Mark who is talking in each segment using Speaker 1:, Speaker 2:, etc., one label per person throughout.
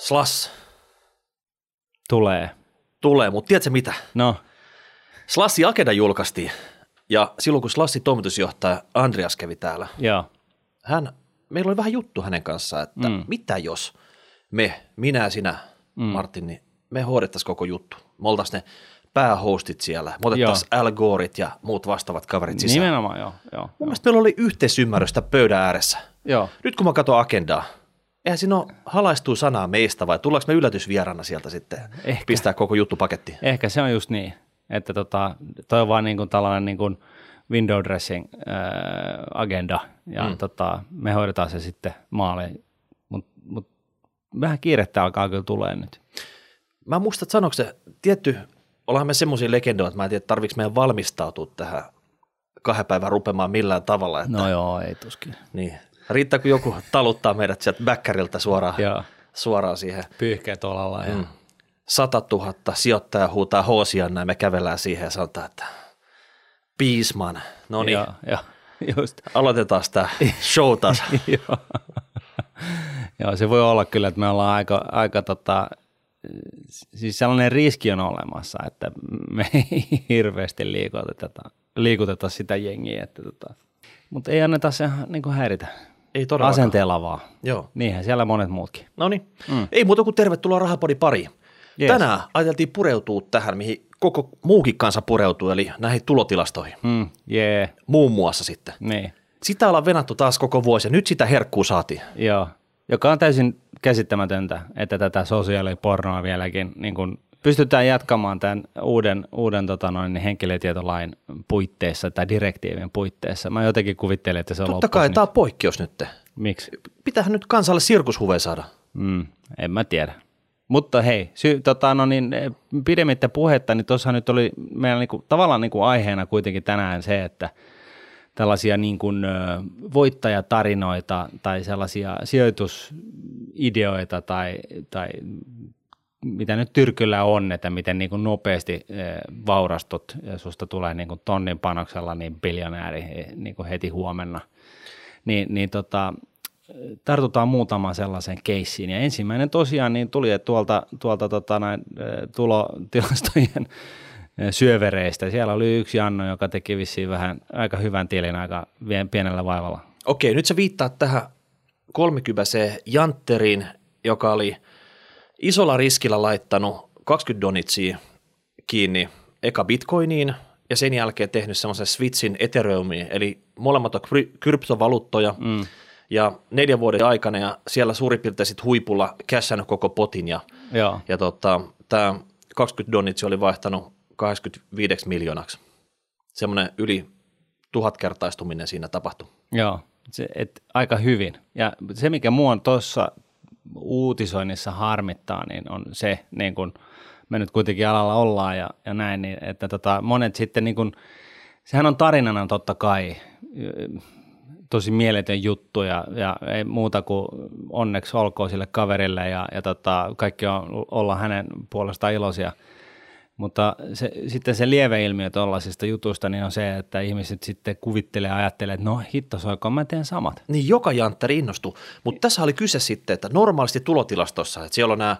Speaker 1: Slas
Speaker 2: Tulee.
Speaker 1: tulee, mutta tiedätkö mitä?
Speaker 2: No,
Speaker 1: Slassi Agenda julkaistiin ja silloin kun Slassin toimitusjohtaja Andreas kävi täällä,
Speaker 2: joo.
Speaker 1: hän, meillä oli vähän juttu hänen kanssaan, että mm. mitä jos me, minä ja sinä, mm. Martin, niin me hoidettaisiin koko juttu. Me oltaisiin ne päähostit siellä, me otettaisiin Al Goreit ja muut vastaavat kaverit sisään.
Speaker 2: Nimenomaan, joo. joo,
Speaker 1: Mun mielestä meillä oli yhteisymmärrystä pöydän ääressä.
Speaker 2: joo.
Speaker 1: Nyt kun mä katson agendaa, eihän siinä ole halaistuu sanaa meistä vai tullaanko me yllätysvierana sieltä sitten
Speaker 2: Ehkä.
Speaker 1: pistää koko juttu pakettiin?
Speaker 2: Ehkä se on just niin, että tota, toi on vaan niin kuin tällainen niin kuin window dressing äh, agenda ja mm. tota, me hoidetaan se sitten maaliin, mutta mut, vähän kiirettä alkaa kyllä tulee nyt.
Speaker 1: Mä en muista, että sanoiko se, tietty, ollaan me semmoisia legendoja, että mä en tiedä, tarviiko meidän valmistautua tähän kahden päivän rupemaan millään tavalla. Että,
Speaker 2: No joo, ei tuskin.
Speaker 1: niin. Riittääkö joku taluttaa meidät sieltä bäkkäriltä suoraan,
Speaker 2: Joo,
Speaker 1: suoraan siihen
Speaker 2: pyyhkeet olalla ja
Speaker 1: Mm. 100 000 sijoittaja huutaa hoosia näin, me kävellään siihen ja sanotaan, että Piisman, no niin,
Speaker 2: just.
Speaker 1: aloitetaan sitä show taas.
Speaker 2: joo. joo, se voi olla kyllä, että me ollaan aika, aika tota, siis sellainen riski on olemassa, että me ei hirveästi liikuteta, liikuteta sitä jengiä, että tota, mutta ei anneta se niin häiritä.
Speaker 1: Ei todellakaan.
Speaker 2: Asenteella vaan.
Speaker 1: Joo.
Speaker 2: Niinhän siellä monet muutkin.
Speaker 1: No niin. Mm. Ei muuta kuin tervetuloa Rahapodi pariin.
Speaker 2: Jees.
Speaker 1: Tänään ajateltiin pureutua tähän, mihin koko muukin kansa pureutuu, eli näihin tulotilastoihin.
Speaker 2: Mm, jee,
Speaker 1: Muun muassa sitten.
Speaker 2: niin,
Speaker 1: Sitä ollaan venattu taas koko vuosi ja nyt sitä herkkuu saatiin.
Speaker 2: joo. Joka on täysin käsittämätöntä, että tätä sosiaalipornoa vieläkin niin kuin pystytään jatkamaan tämän uuden, uuden tota noin, henkilötietolain puitteissa tai direktiivin puitteissa. Mä jotenkin kuvittelen, että se
Speaker 1: Totta
Speaker 2: loppuisi
Speaker 1: kai
Speaker 2: nyt.
Speaker 1: tämä on poikkeus nyt.
Speaker 2: Miksi?
Speaker 1: Pitähän nyt kansalle sirkushuve saada.
Speaker 2: Mm, en mä tiedä. Mutta hei, sy- tota, no niin, eh, pidemmittä puhetta, niin tuossa nyt oli meillä niinku, tavallaan niinku aiheena kuitenkin tänään se, että tällaisia niin kuin, voittajatarinoita tai sellaisia sijoitusideoita tai, tai mitä nyt tyrkyllä on, että miten niin kuin nopeasti eh, vaurastut ja susta tulee niin kuin tonnin panoksella niin biljonääri eh, niin kuin heti huomenna. Niin, niin tota, tartutaan muutamaan sellaisen keissiin. Ja ensimmäinen tosiaan niin tuli tuolta, tuolta tota näin, eh, tulotilastojen eh, syövereistä. Siellä oli yksi Anno, joka teki vissiin vähän aika hyvän tilin aika pienellä vaivalla.
Speaker 1: Okei, nyt sä viittaat tähän 30 Jantterin, joka oli isolla riskillä laittanut 20 donitsia kiinni eka bitcoiniin ja sen jälkeen tehnyt semmoisen switchin Ethereumiin, eli molemmat on kry- kryptovaluuttoja mm. ja neljän vuoden aikana ja siellä suurin piirtein sit huipulla cashannut koko potin ja,
Speaker 2: Joo,
Speaker 1: ja tota, tämä 20 donitsi oli vaihtanut 85 miljoonaksi. Semmoinen yli tuhatkertaistuminen siinä tapahtui.
Speaker 2: joo se, et, aika hyvin. Ja se, mikä mua tuossa uutisoinnissa harmittaa, niin on se, niin kun me nyt kuitenkin alalla ollaan ja, ja näin, niin, että tota, monet sitten, niin kun, sehän on tarinana totta kai tosi mieletön juttu ja, ja ei muuta kuin onneksi olkoon sille kaverille ja, ja tota, kaikki on, olla hänen puolestaan iloisia. Mutta se, sitten se lieveilmiö tuollaisista jutuista niin on se, että ihmiset sitten kuvittelee ja ajattelee, että no hitto soikoon, mä teen samat.
Speaker 1: Niin joka jantteri innostuu, mutta tässä oli kyse sitten, että normaalisti tulotilastossa, että siellä on nämä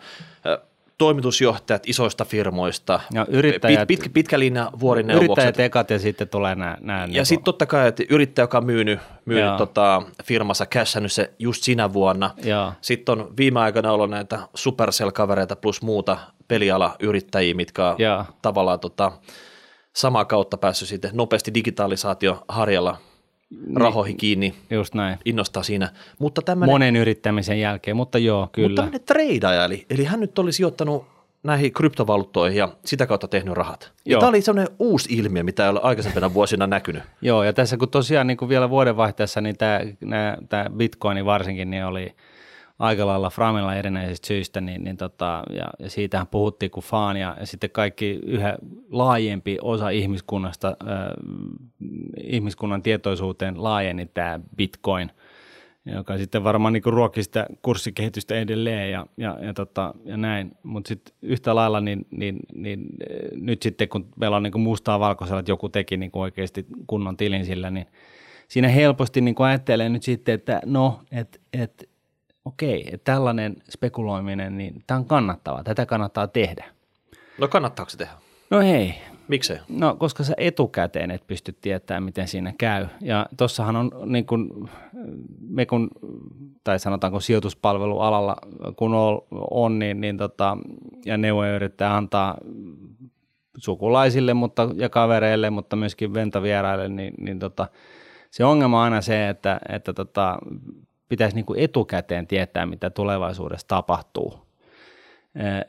Speaker 1: toimitusjohtajat isoista firmoista,
Speaker 2: Ja yrittäjät-
Speaker 1: pit, pitkä, pitkä linja vuorineuvokset,
Speaker 2: Yrittäjät ekat ja sitten tulee nämä. nämä
Speaker 1: ja sitten totta kai, että yrittäjä, joka on myynyt, myynyt
Speaker 2: Joo.
Speaker 1: tota, firmassa, cashannut se just sinä vuonna.
Speaker 2: Joo.
Speaker 1: Sitten on viime aikoina ollut näitä Supercell-kavereita plus muuta pelialayrittäjiä, mitkä on
Speaker 2: Joo.
Speaker 1: tavallaan tota, samaa kautta päässyt sitten nopeasti digitalisaatio harjalla rahoihin kiinni,
Speaker 2: Just näin.
Speaker 1: innostaa siinä. Mutta tämmöinen
Speaker 2: Monen yrittämisen jälkeen, mutta joo,
Speaker 1: mutta
Speaker 2: kyllä.
Speaker 1: tämmöinen treidaaja, eli, eli hän nyt oli sijoittanut näihin kryptovaluuttoihin ja sitä kautta tehnyt rahat. Ja tämä oli semmoinen uusi ilmiö, mitä ei ole aikaisempina vuosina näkynyt.
Speaker 2: Joo, ja tässä kun tosiaan niin kuin vielä vuodenvaihteessa, niin tämä, nämä, tämä bitcoin varsinkin niin oli aika lailla framilla erinäisistä syistä, niin, niin tota, ja, ja siitähän puhuttiin kuin faan, ja, ja sitten kaikki yhä laajempi osa ihmiskunnasta, äh, ihmiskunnan tietoisuuteen laajeni tämä bitcoin, joka sitten varmaan niin ruokki sitä kurssikehitystä edelleen ja, ja, ja, tota, ja näin. Mutta sitten yhtä lailla niin, niin, niin, nyt sitten kun meillä on niin mustaa valkoisella, että joku teki niin oikeasti kunnon tilin sillä, niin siinä helposti niin ajattelee nyt sitten, että no, että et, okei, tällainen spekuloiminen, niin tämä on kannattavaa, tätä kannattaa tehdä.
Speaker 1: No kannattaako se tehdä?
Speaker 2: No hei,
Speaker 1: Miksei?
Speaker 2: No, koska sä etukäteen et pysty tietämään, miten siinä käy. Ja tossahan on niin kun, me kun, tai sanotaanko sijoituspalvelualalla, kun on, on niin, niin tota, ja neuvoja yrittää antaa sukulaisille mutta, ja kavereille, mutta myöskin ventovieraille, niin, niin tota, se ongelma on aina se, että, että tota, pitäisi niin kuin etukäteen tietää, mitä tulevaisuudessa tapahtuu.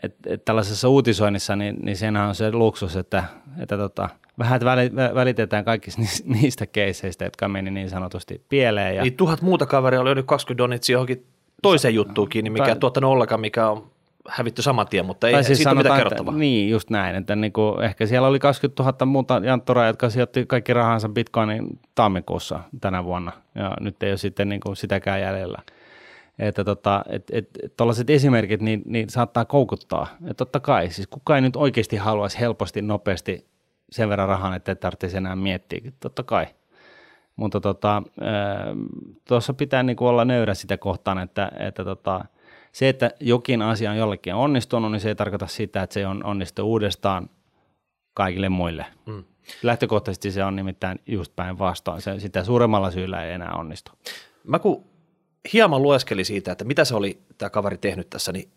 Speaker 2: Et, et tällaisessa uutisoinnissa, niin, niin senhän on se luksus, että, että tota, vähän välitetään kaikista niistä keisseistä, jotka meni niin sanotusti pieleen. Ja...
Speaker 1: Niin tuhat muuta kaveria oli yli 20 donitsia johonkin toiseen juttuun kiinni, mikä tai... tuottanut ollenkaan, mikä on hävitty saman tien, mutta ei siis siitä sanotaan, mitään kerrottavaa.
Speaker 2: Niin, just näin. Että niin kuin, ehkä siellä oli 20 000 muuta janttoraa, jotka sijoitti kaikki rahansa bitcoinin tammikuussa tänä vuonna, ja nyt ei ole sitten niin kuin sitäkään jäljellä. Että tota, et, et, tuollaiset esimerkit niin, niin saattaa koukuttaa. Ja totta kai, siis kukaan ei nyt oikeasti haluaisi helposti, nopeasti sen verran rahan, että ei tarvitsisi enää miettiä. Totta kai. Mutta tota, tuossa pitää niinku olla nöyrä sitä kohtaan, että, että tota, se, että jokin asia on jollekin onnistunut, niin se ei tarkoita sitä, että se on onnistunut uudestaan kaikille muille. Mm. Lähtökohtaisesti se on nimittäin just päinvastoin. Se, sitä suuremmalla syyllä ei enää onnistu.
Speaker 1: Mä kun hieman lueskeli siitä, että mitä se oli tämä kaveri tehnyt tässä, niin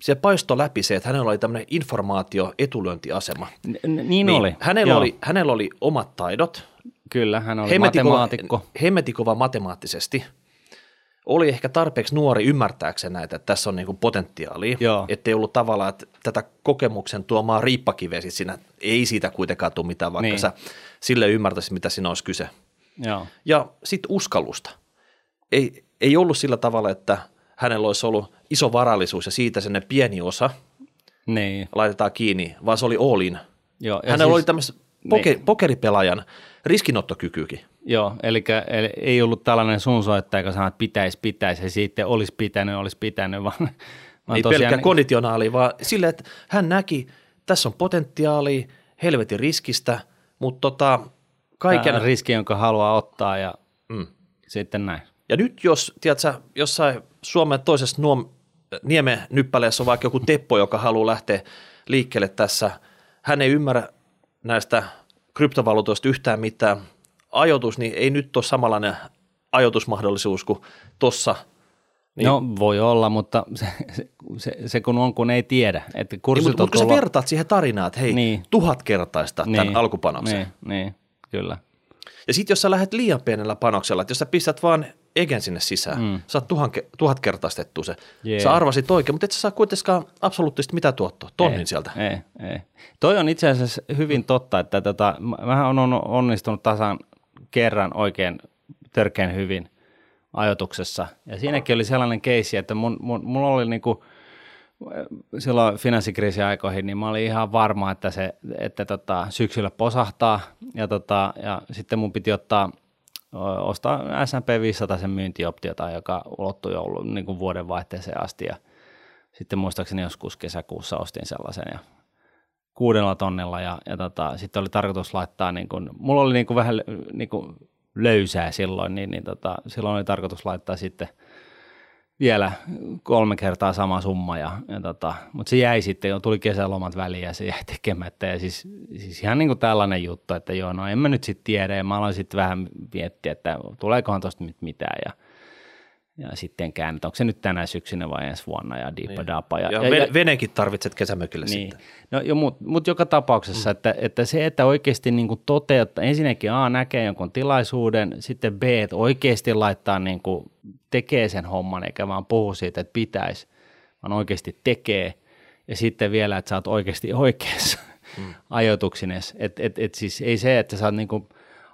Speaker 1: se paisto läpi se, että hänellä oli tämmöinen informaatio-etulyöntiasema.
Speaker 2: N- niin, niin oli.
Speaker 1: Hänellä oli, hänellä oli omat taidot.
Speaker 2: Kyllä, hän oli hemmetikova, matemaatikko.
Speaker 1: Hemmetikova matemaattisesti. Oli ehkä tarpeeksi nuori ymmärtääkseen näitä, että tässä on niin potentiaalia. Että ei ollut tavallaan, että tätä kokemuksen tuomaa riippakiveä siinä, ei siitä kuitenkaan tule mitään, vaikka niin. sä sille ymmärtäisit, mitä siinä olisi kyse.
Speaker 2: Joo.
Speaker 1: Ja sitten uskallusta. Ei, ei ollut sillä tavalla, että hänellä olisi ollut iso varallisuus ja siitä sen pieni osa
Speaker 2: niin.
Speaker 1: laitetaan kiinni, vaan se oli Oolin. Joo, hänellä siis, oli tämmöisen poke, niin. pokeripelaajan riskinottokykykin.
Speaker 2: Joo, eli, eli ei ollut tällainen suunsoittaja, joka sanoi, että pitäisi, pitäisi, ja sitten olisi pitänyt, olisi pitänyt, vaan,
Speaker 1: vaan ei pelkkä niin... konditionaali, vaan sille, että hän näki, tässä on potentiaali helvetin riskistä, mutta tota, kaiken... Tämä
Speaker 2: riski, jonka haluaa ottaa ja mm. sitten näin.
Speaker 1: Ja nyt jos, tiedätkö, jossain Suomen toisessa nuom, niemen nyppäleessä on vaikka joku Teppo, joka haluaa lähteä liikkeelle tässä, hän ei ymmärrä näistä kryptovaluutoista yhtään mitään. Ajoitus, niin ei nyt ole samanlainen ajoitusmahdollisuus kuin tuossa.
Speaker 2: Niin. No voi olla, mutta se, se, se kun on, kun ei tiedä. Että
Speaker 1: niin, mutta, mutta kun sä vertaat siihen tarinaan, että hei, niin. tuhat kertaista niin. tämän alkupanoksen.
Speaker 2: Niin, niin, kyllä.
Speaker 1: Ja sitten jos sä lähdet liian pienellä panoksella, että jos sä pistät vaan egen sinne sisään, mm. saat tuhan, tuhat kertaistettu se. Yeah. Sä arvasit oikein, mutta et sä saa kuitenkaan absoluuttisesti mitä tuottoa, tonnin ei, sieltä.
Speaker 2: Ei, ei. Toi on itse asiassa hyvin totta, että tota, mähän on onnistunut tasan kerran oikein törkeän hyvin ajotuksessa. Ja siinäkin oli sellainen keissi, että mun, mun, mulla oli niinku, silloin finanssikriisin aikoihin, niin mä olin ihan varma, että se että tota, syksyllä posahtaa ja, tota, ja sitten mun piti ottaa ostaa S&P 500 sen myyntioptiota, joka ulottui jo niin kuin vuoden vaihteeseen asti ja sitten muistaakseni joskus kesäkuussa ostin sellaisen ja kuudella tonnella ja, ja tota, sitten oli tarkoitus laittaa, niin kuin, mulla oli niin kuin vähän niin kuin löysää silloin, niin, niin tota, silloin oli tarkoitus laittaa sitten – vielä kolme kertaa sama summa, ja, ja tota, mutta se jäi sitten, jo tuli kesälomat väliin ja se jäi tekemättä. Ja siis, siis ihan niin kuin tällainen juttu, että joo, no en mä nyt sitten tiedä, ja mä aloin sitten vähän miettiä, että tuleekohan tuosta nyt mitään, ja ja sitten käännät, onko se nyt tänä syksynä vai ensi vuonna ja diippa niin. dapa.
Speaker 1: Ja, ja, ja, venekin tarvitset kesämökille niin. sitten.
Speaker 2: No, mutta mut joka tapauksessa, mm. että, että se, että oikeasti niin kuin toteuttaa, ensinnäkin A näkee jonkun tilaisuuden, sitten B, että oikeasti laittaa niin kuin, tekee sen homman, eikä vaan puhu siitä, että pitäisi, vaan oikeasti tekee. Ja sitten vielä, että sä oot oikeasti oikeassa mm. ajoituksines. Että et, et siis ei se, että sä oot niin kuin,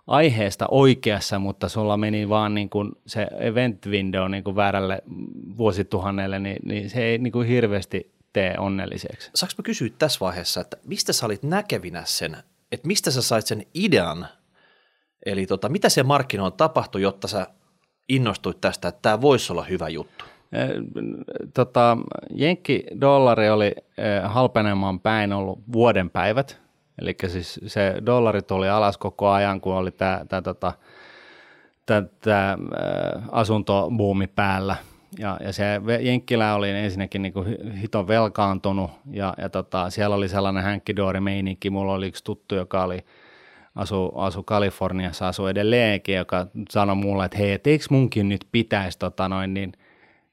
Speaker 2: aiheesta oikeassa, mutta sulla meni vaan niin kuin se event window niin kuin väärälle vuosituhannelle, niin, niin se ei niin kuin hirveästi tee onnelliseksi.
Speaker 1: Saanko mä kysyä tässä vaiheessa, että mistä sä olit näkevinä sen, että mistä sä sait sen idean, eli tota, mitä se markkinoilla tapahtui, jotta sä innostuit tästä, että tämä voisi olla hyvä juttu?
Speaker 2: Tota, Jenkki-dollari oli halpenemaan päin ollut vuoden päivät, Eli siis se dollari tuli alas koko ajan, kun oli tämä, tämä, tota, tämä, tämä asuntobuumi päällä. Ja, ja se Jenkkilä oli ensinnäkin niin kuin hiton velkaantunut ja, ja tota, siellä oli sellainen hänkkidoori-meininki. Mulla oli yksi tuttu, joka oli asu, asu Kaliforniassa, asui edelleenkin, joka sanoi mulle, että hei, et eikö munkin nyt pitäisi tota noin, niin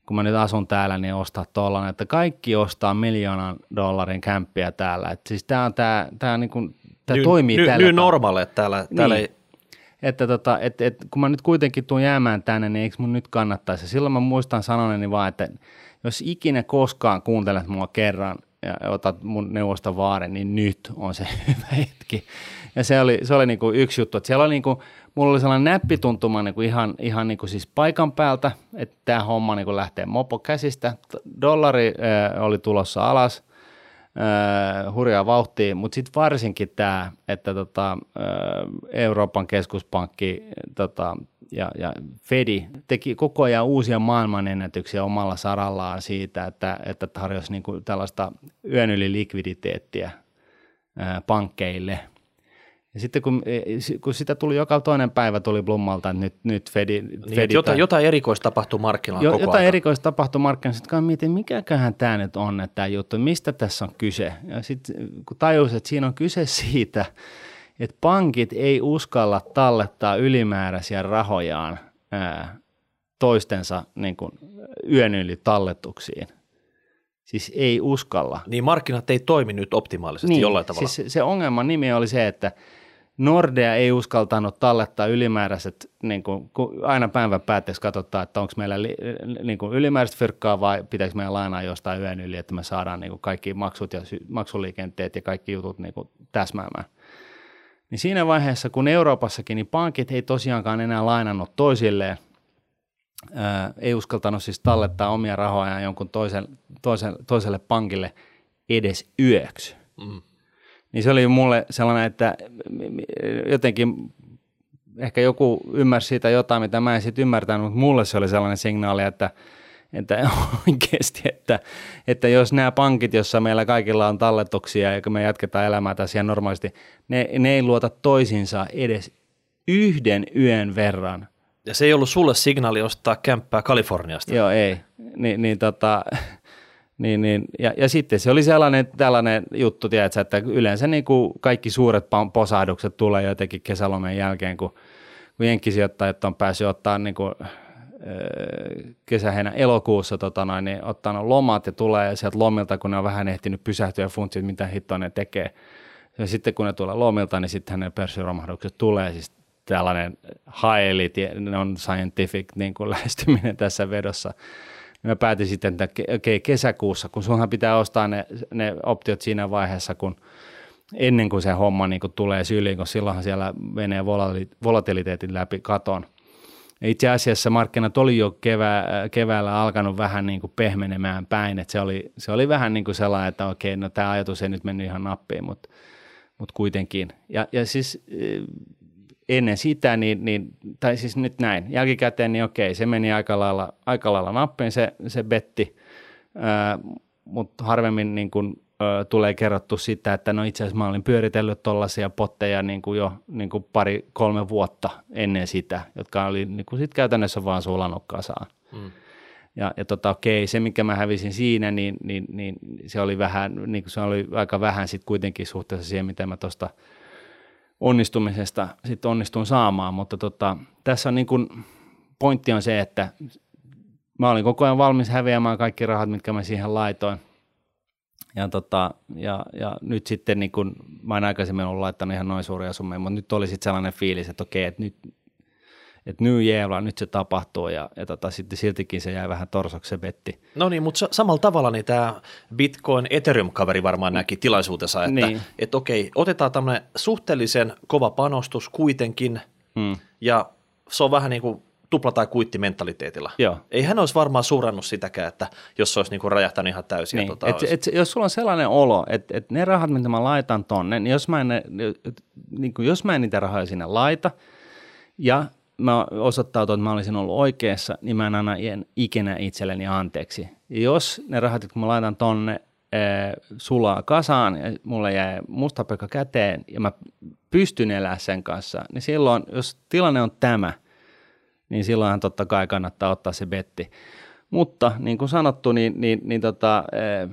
Speaker 2: kun mä nyt asun täällä, niin ostaa tuollainen, että kaikki ostaa miljoonan dollarin kämppiä täällä. Et siis tämä on tää, tää on niin kuin, tää ny, toimii ny, tällä
Speaker 1: Nyt normaali, että täällä, niin. täällä ei
Speaker 2: että tota, et, et, kun mä nyt kuitenkin tuun jäämään tänne, niin eikö mun nyt kannattaisi? Silloin mä muistan sanoneni vaan, että jos ikinä koskaan kuuntelet mua kerran ja otat mun neuvosta vaaren, niin nyt on se hyvä hetki. Ja se oli, se oli niin kuin yksi juttu, että siellä oli niin kuin, mulla oli sellainen näppituntuma niin kuin ihan, ihan niin kuin siis paikan päältä, että tämä homma niin kuin lähtee mopo käsistä. Dollari äh, oli tulossa alas, äh, hurjaa vauhtia, mutta sitten varsinkin tämä, että tota, äh, Euroopan keskuspankki tota, ja, ja Fedi teki koko ajan uusia maailmanennätyksiä omalla sarallaan siitä, että, että tarjosi niin kuin tällaista yön yli likviditeettiä pankkeille – ja sitten kun, e, kun sitä tuli joka toinen päivä tuli Blummalta, että nyt, nyt Fedi... Niin,
Speaker 1: Fedi jotain, tai, jotain erikoista tapahtui markkinoilla jo, koko
Speaker 2: Jotain
Speaker 1: ajan.
Speaker 2: erikoista tapahtui markkinoilla. Sitten mietin, mikäköhän tämä nyt on, että tämä juttu, mistä tässä on kyse. Ja sitten kun tajusin, että siinä on kyse siitä, että pankit ei uskalla tallettaa ylimääräisiä rahojaan ää, toistensa niin kuin yön yli talletuksiin. Siis ei uskalla.
Speaker 1: Niin markkinat ei toimi nyt optimaalisesti niin, jollain tavalla.
Speaker 2: Siis se ongelman nimi oli se, että – Nordea ei uskaltanut tallettaa ylimääräiset, niin kuin, kun aina päivän päätteeksi katsotaan, että onko meillä li, niin kuin ylimääräistä fyrkkaa vai pitäisi meidän lainaa jostain yön yli, että me saadaan niin kuin kaikki maksut ja maksuliikenteet ja kaikki jutut niin kuin täsmäämään. Niin siinä vaiheessa, kun Euroopassakin, niin pankit ei tosiaankaan enää lainannut toisilleen, ää, ei uskaltanut siis tallettaa omia rahoja jonkun toisen, toisen, toiselle pankille edes yöksi. Mm. Niin se oli mulle sellainen, että jotenkin ehkä joku ymmärsi siitä jotain, mitä mä en sitten ymmärtänyt, mutta mulle se oli sellainen signaali, että, että oikeasti, että, että jos nämä pankit, joissa meillä kaikilla on talletuksia ja kun me jatketaan elämää tässä ihan normaalisti, ne, ne ei luota toisinsa edes yhden yön verran.
Speaker 1: Ja se ei ollut sulle signaali ostaa kämppää Kaliforniasta.
Speaker 2: Joo, ei. Ni, niin tota, niin, niin, ja, ja sitten se oli sellainen tällainen juttu, tiedätkö, että yleensä niin kuin kaikki suuret posahdukset tulee jotenkin kesälomien jälkeen, kun, kun jenkkisijoittajat on päässyt ottaa niin kuin, kesäheinä elokuussa tota noin, niin ottanut lomat ja tulee sieltä lomilta, kun ne on vähän ehtinyt pysähtyä ja funtsia, mitä hittoa ne tekee. Ja sitten kun ne tulee lomilta, niin sitten ne pörssiromahdukset tulee, siis tällainen highly non-scientific niin kuin lähestyminen tässä vedossa mä päätin sitten, että okei, kesäkuussa, kun sunhan pitää ostaa ne, ne optiot siinä vaiheessa, kun ennen kuin se homma niin kuin tulee syliin, kun silloinhan siellä menee volatiliteetin läpi katon. Itse asiassa markkinat oli jo kevää, keväällä alkanut vähän niin kuin pehmenemään päin, että se oli, se oli vähän niin kuin sellainen, että okei, no tämä ajatus ei nyt mennyt ihan nappiin, mutta, mutta kuitenkin. Ja, ja siis ennen sitä, niin, niin, tai siis nyt näin, jälkikäteen, niin okei, se meni aika lailla, aika lailla nappiin se, se betti, mutta harvemmin niin kun, ö, tulee kerrottu sitä, että no itse asiassa mä olin pyöritellyt tuollaisia potteja niin kuin jo niin kuin pari, kolme vuotta ennen sitä, jotka oli niin kuin sit käytännössä vaan sulanut kasaan. Mm. Ja, ja tota, okei, se mikä mä hävisin siinä, niin, niin, niin se oli vähän, niin kuin se oli aika vähän sitten kuitenkin suhteessa siihen, mitä mä tuosta – onnistumisesta sitten onnistun saamaan, mutta tota, tässä on niin kuin, pointti on se, että mä olin koko ajan valmis häviämään kaikki rahat, mitkä mä siihen laitoin. Ja, tota, ja, ja nyt sitten, niin kun, mä en aikaisemmin ollut laittanut ihan noin suuria summia, mutta nyt oli sitten sellainen fiilis, että okei, että nyt, että New Year, nyt se tapahtuu ja, ja tota, sitten siltikin se jäi vähän torsoksi se betti.
Speaker 1: No niin, mutta samalla tavalla niin tämä Bitcoin Ethereum-kaveri varmaan näki tilaisuutensa, että niin. et okei, otetaan tämmöinen suhteellisen kova panostus kuitenkin hmm. ja se on vähän niin kuin tupla- tai kuittimentaliteetilla. Joo. Ei hän olisi varmaan suurannut sitäkään, että jos se olisi niin kuin räjähtänyt ihan täysin.
Speaker 2: Niin.
Speaker 1: Tota
Speaker 2: et,
Speaker 1: olisi...
Speaker 2: et, jos sulla on sellainen olo, että et ne rahat, mitä mä laitan tonne, niin jos mä en, niin kuin jos mä en niitä rahoja sinne laita, ja mä osoittautuu, että mä olisin ollut oikeassa, niin mä en anna ikinä itselleni anteeksi. Ja jos ne rahat, kun mä laitan tonne ee, sulaa kasaan ja mulle jää mustapekka käteen ja mä pystyn elämään sen kanssa, niin silloin, jos tilanne on tämä, niin silloinhan totta kai kannattaa ottaa se betti. Mutta niin kuin sanottu, niin, niin, niin tota, eh,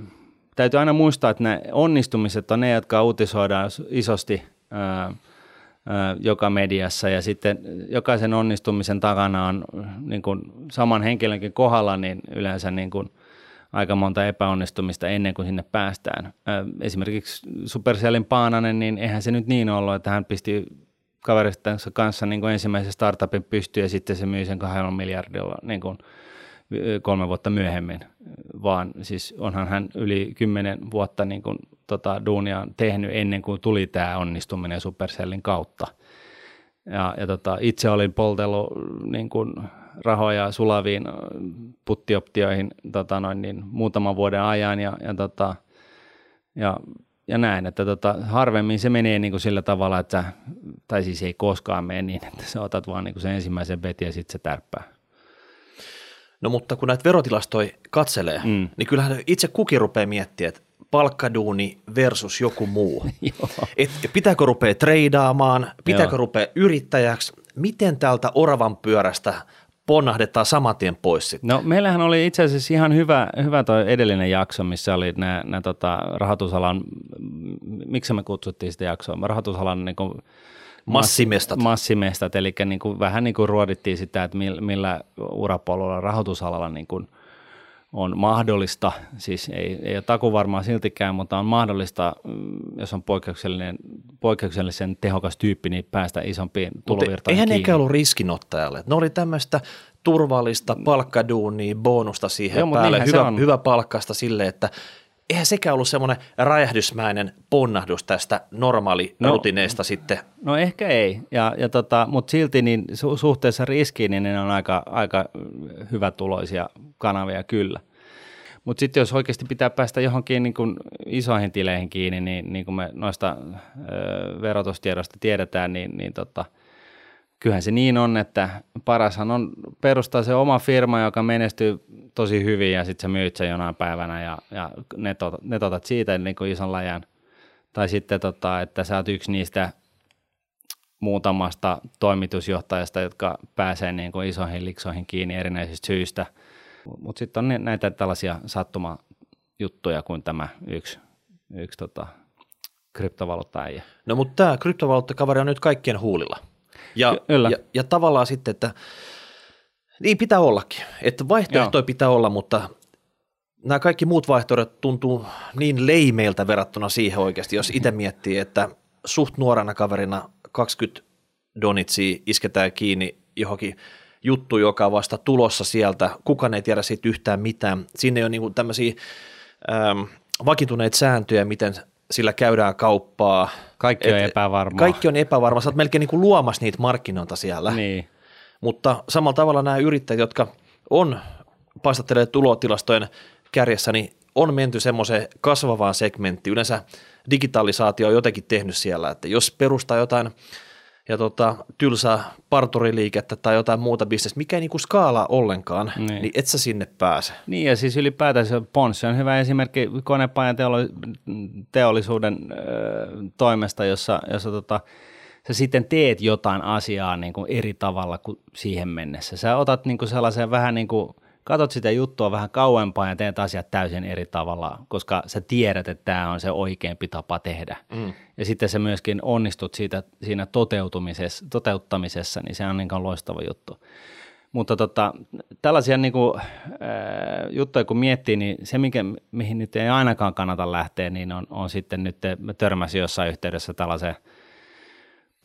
Speaker 2: täytyy aina muistaa, että ne onnistumiset on ne, jotka uutisoidaan isosti ää, ää, joka mediassa ja sitten jokaisen onnistumisen takana on niin kuin saman henkilönkin kohdalla niin yleensä niin kuin aika monta epäonnistumista ennen kuin sinne päästään. Ää, esimerkiksi Supercellin Paananen, niin eihän se nyt niin ollut, että hän pisti kaveristensa kanssa niin kuin ensimmäisen startupin pystyyn ja sitten se myi sen kahdella miljardilla niin kuin kolme vuotta myöhemmin, vaan siis onhan hän yli kymmenen vuotta niin kuin, tota, duunia tehnyt ennen kuin tuli tämä onnistuminen Supercellin kautta. Ja, ja tota, itse olin poltellut niin kuin, rahoja sulaviin puttioptioihin tota, noin, niin, muutaman vuoden ajan ja, ja, tota, ja ja näin, että tota, harvemmin se menee niin kuin sillä tavalla, että tai siis ei koskaan mene niin, että sä otat vaan niin kuin sen ensimmäisen betin ja sitten se tärppää.
Speaker 1: No mutta kun näitä verotilastoja katselee, mm. niin kyllähän itse kukin rupeaa miettimään, että palkkaduuni versus joku muu. Et pitääkö rupea treidaamaan, pitääkö Joo. rupea yrittäjäksi, miten tältä oravan pyörästä ponnahdetaan saman tien pois sitten?
Speaker 2: No meillähän oli itse asiassa ihan hyvä, hyvä toi edellinen jakso, missä oli nämä, tota, rahoitusalan, miksi me kutsuttiin sitä jaksoa, rahoitusalan niin kuin,
Speaker 1: Massimestat.
Speaker 2: Massimestat, eli niin kuin, vähän niin kuin ruodittiin sitä, että millä urapolulla rahoitusalalla niin kuin on mahdollista, siis ei, ei ole taku varmaan siltikään, mutta on mahdollista, mm, jos on poikkeuksellinen, poikkeuksellisen tehokas tyyppi, niin päästä isompiin tulovirtoihin
Speaker 1: Eihän eikä ollut riskinottajalle. Ne oli tämmöistä turvallista palkkaduunia, bonusta siihen Joo, päälle, hyvä, hyvä palkkasta sille, että eihän sekään ollut semmoinen räjähdysmäinen ponnahdus tästä normaali no, rutineista sitten.
Speaker 2: No ehkä ei, ja, ja tota, mutta silti niin su- suhteessa riskiin niin ne on aika, aika hyvätuloisia kanavia kyllä. Mutta sitten jos oikeasti pitää päästä johonkin niin kun isoihin tileihin kiinni, niin, niin kuin me noista ö, verotustiedosta tiedetään, niin, niin tota, kyllähän se niin on, että parashan on perustaa se oma firma, joka menestyy tosi hyvin ja sitten sä myyt sen jonain päivänä ja, ja netotat, netotat siitä niin kuin ison läjän. Tai sitten, tota, että sä oot yksi niistä muutamasta toimitusjohtajasta, jotka pääsee niin kuin isoihin liksoihin kiinni erinäisistä syistä. Mutta sitten on näitä tällaisia sattumajuttuja kuin tämä yksi, yksi tota, kryptovaluutta-äijä.
Speaker 1: No mutta tämä kryptovaluuttakaveri on nyt kaikkien huulilla. Ja, Kyllä. ja, ja tavallaan sitten, että niin pitää ollakin, että vaihtoehtoja Joo. pitää olla, mutta nämä kaikki muut vaihtoehdot tuntuu niin leimeiltä verrattuna siihen oikeasti, jos itse miettii, että suht nuorena kaverina 20 donitsia isketään kiinni johonkin juttu, joka on vasta tulossa sieltä, kukaan ei tiedä siitä yhtään mitään. Siinä on niin tämmöisiä ähm, vakituneita sääntöjä, miten sillä käydään kauppaa.
Speaker 2: Kaikki on epävarmaa.
Speaker 1: Kaikki on epävarmaa. Sä oot melkein niin kuin luomassa niitä markkinoita siellä.
Speaker 2: Niin.
Speaker 1: Mutta samalla tavalla nämä yrittäjät, jotka on paistattelee tulotilastojen kärjessä, niin on menty semmoiseen kasvavaan segmenttiin. Yleensä digitalisaatio on jotenkin tehnyt siellä, että jos perustaa jotain ja tota, tylsää parturiliikettä tai jotain muuta bisnestä, mikä ei niinku skaalaa ollenkaan, niin. niin et sä sinne pääse.
Speaker 2: Niin ja siis ylipäätään se Ponssi on hyvä esimerkki konepajan teollisuuden toimesta, jossa, jossa tota, sä sitten teet jotain asiaa niin kuin eri tavalla kuin siihen mennessä. Sä otat niin kuin sellaisen vähän niin kuin, katot sitä juttua vähän kauempaa ja teet asiat täysin eri tavalla, koska sä tiedät, että tämä on se oikeampi tapa tehdä. Mm. Ja sitten sä myöskin onnistut siitä, siinä toteutumisessa, toteuttamisessa, niin se on niin loistava juttu. Mutta tota, tällaisia niin kuin, äh, juttuja kun miettii, niin se, mikä, mihin nyt ei ainakaan kannata lähteä, niin on, on sitten nyt, mä törmäsin jossain yhteydessä tällaiseen –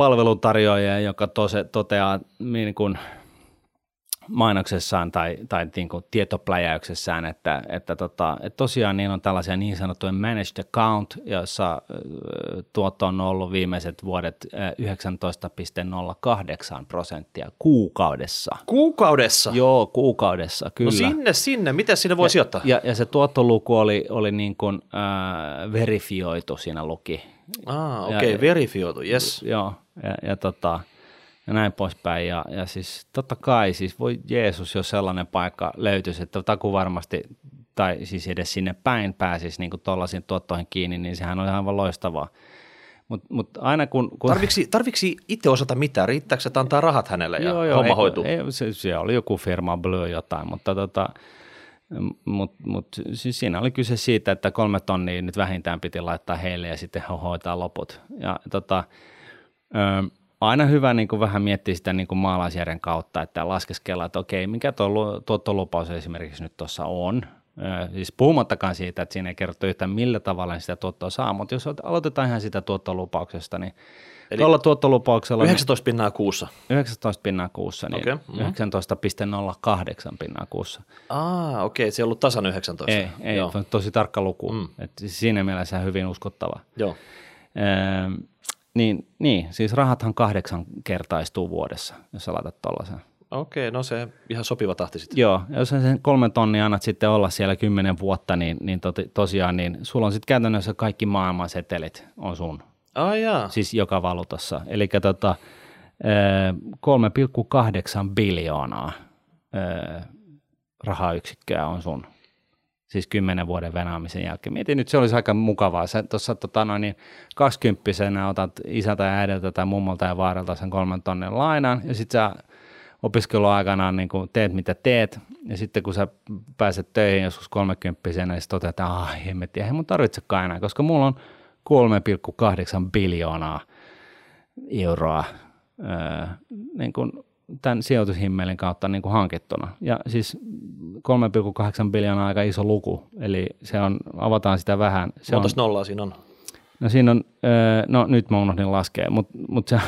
Speaker 2: palveluntarjoaja, joka tose, toteaa niin kuin mainoksessaan tai, tai niin kuin tietopläjäyksessään, että, että, tota, että tosiaan niin on tällaisia niin sanottuja managed account, jossa tuotto on ollut viimeiset vuodet 19,08 prosenttia kuukaudessa.
Speaker 1: Kuukaudessa?
Speaker 2: Joo, kuukaudessa, no kyllä. No
Speaker 1: sinne, sinne. Mitä sinne voi
Speaker 2: ja,
Speaker 1: sijoittaa?
Speaker 2: Ja, ja se tuottoluku oli, oli niin kuin, äh, verifioitu siinä luki.
Speaker 1: Ah, okei, okay, verifioitu, yes.
Speaker 2: Joo, ja, ja, tota, ja näin poispäin. Ja, ja siis totta kai, siis voi Jeesus, jos sellainen paikka löytyisi, että taku varmasti, tai siis edes sinne päin pääsisi niin tuollaisiin tuottoihin kiinni, niin sehän on aivan loistavaa. Mutta mut aina kun... kun...
Speaker 1: Tarviksi, tarviksi itse osata mitään? Riittääkö, että antaa rahat hänelle ja joo, joo, homma ei, hoituu?
Speaker 2: Ei, se, se, oli joku firma Blue jotain, mutta tota, Mutta mut, siis siinä oli kyse siitä, että kolme tonnia nyt vähintään piti laittaa heille ja sitten he hoitaa loput. Ja tota, ö, aina hyvä niin kuin vähän miettiä sitä niin kuin maalaisjärjen kautta, että laskeskella, että okei, mikä tuo tuottolupaus esimerkiksi nyt tuossa on. Siis puhumattakaan siitä, että siinä ei kerrottu yhtään millä tavalla sitä tuottoa saa, mutta jos aloitetaan ihan sitä tuottolupauksesta, niin – Eli Tuolla tuottolupauksella...
Speaker 1: 19 pinnaa kuussa.
Speaker 2: 19 pinnaa kuussa, niin okay. mm-hmm. 19,08 pinnaa kuussa.
Speaker 1: Ah, okei, okay. se ei ollut tasan 19.
Speaker 2: Ei, ei Joo. tosi tarkka luku. Mm. Et siinä mielessä hyvin uskottava.
Speaker 1: Joo.
Speaker 2: Ee, niin, niin, siis rahathan kahdeksan kertaistuu vuodessa, jos sä laitat tollasen.
Speaker 1: Okei, no se ihan sopiva tahti sitten.
Speaker 2: Joo, jos sä sen kolme tonnia annat sitten olla siellä kymmenen vuotta, niin, niin to, tosiaan, niin sulla on sitten käytännössä kaikki maailman setelit on sun.
Speaker 1: Ah, jaa.
Speaker 2: Siis joka valuutassa. Eli tota, 3,8 biljoonaa rahayksikköä on sun siis kymmenen vuoden venämisen jälkeen. Mietin nyt, se olisi aika mukavaa. Sä tuossa tota, noin, niin 20 otat isältä ja äidiltä tai mummolta ja vaarelta sen kolmen tonnen lainan, ja sitten sä opiskeluaikana niin kun teet mitä teet, ja sitten kun sä pääset töihin joskus kolmekymppisenä, niin toteat, että ah, hemmetti, ei mun tarvitsekaan enää, koska mulla on 3,8 biljoonaa euroa öö, niin kuin tämän sijoitushimmelin kautta niin kuin hankittuna. Ja siis 3,8 biljoonaa aika iso luku, eli se on, avataan sitä vähän.
Speaker 1: Se Montas on, nollaa siinä on?
Speaker 2: No siinä on, öö, no nyt mä unohdin laskea, mutta mut se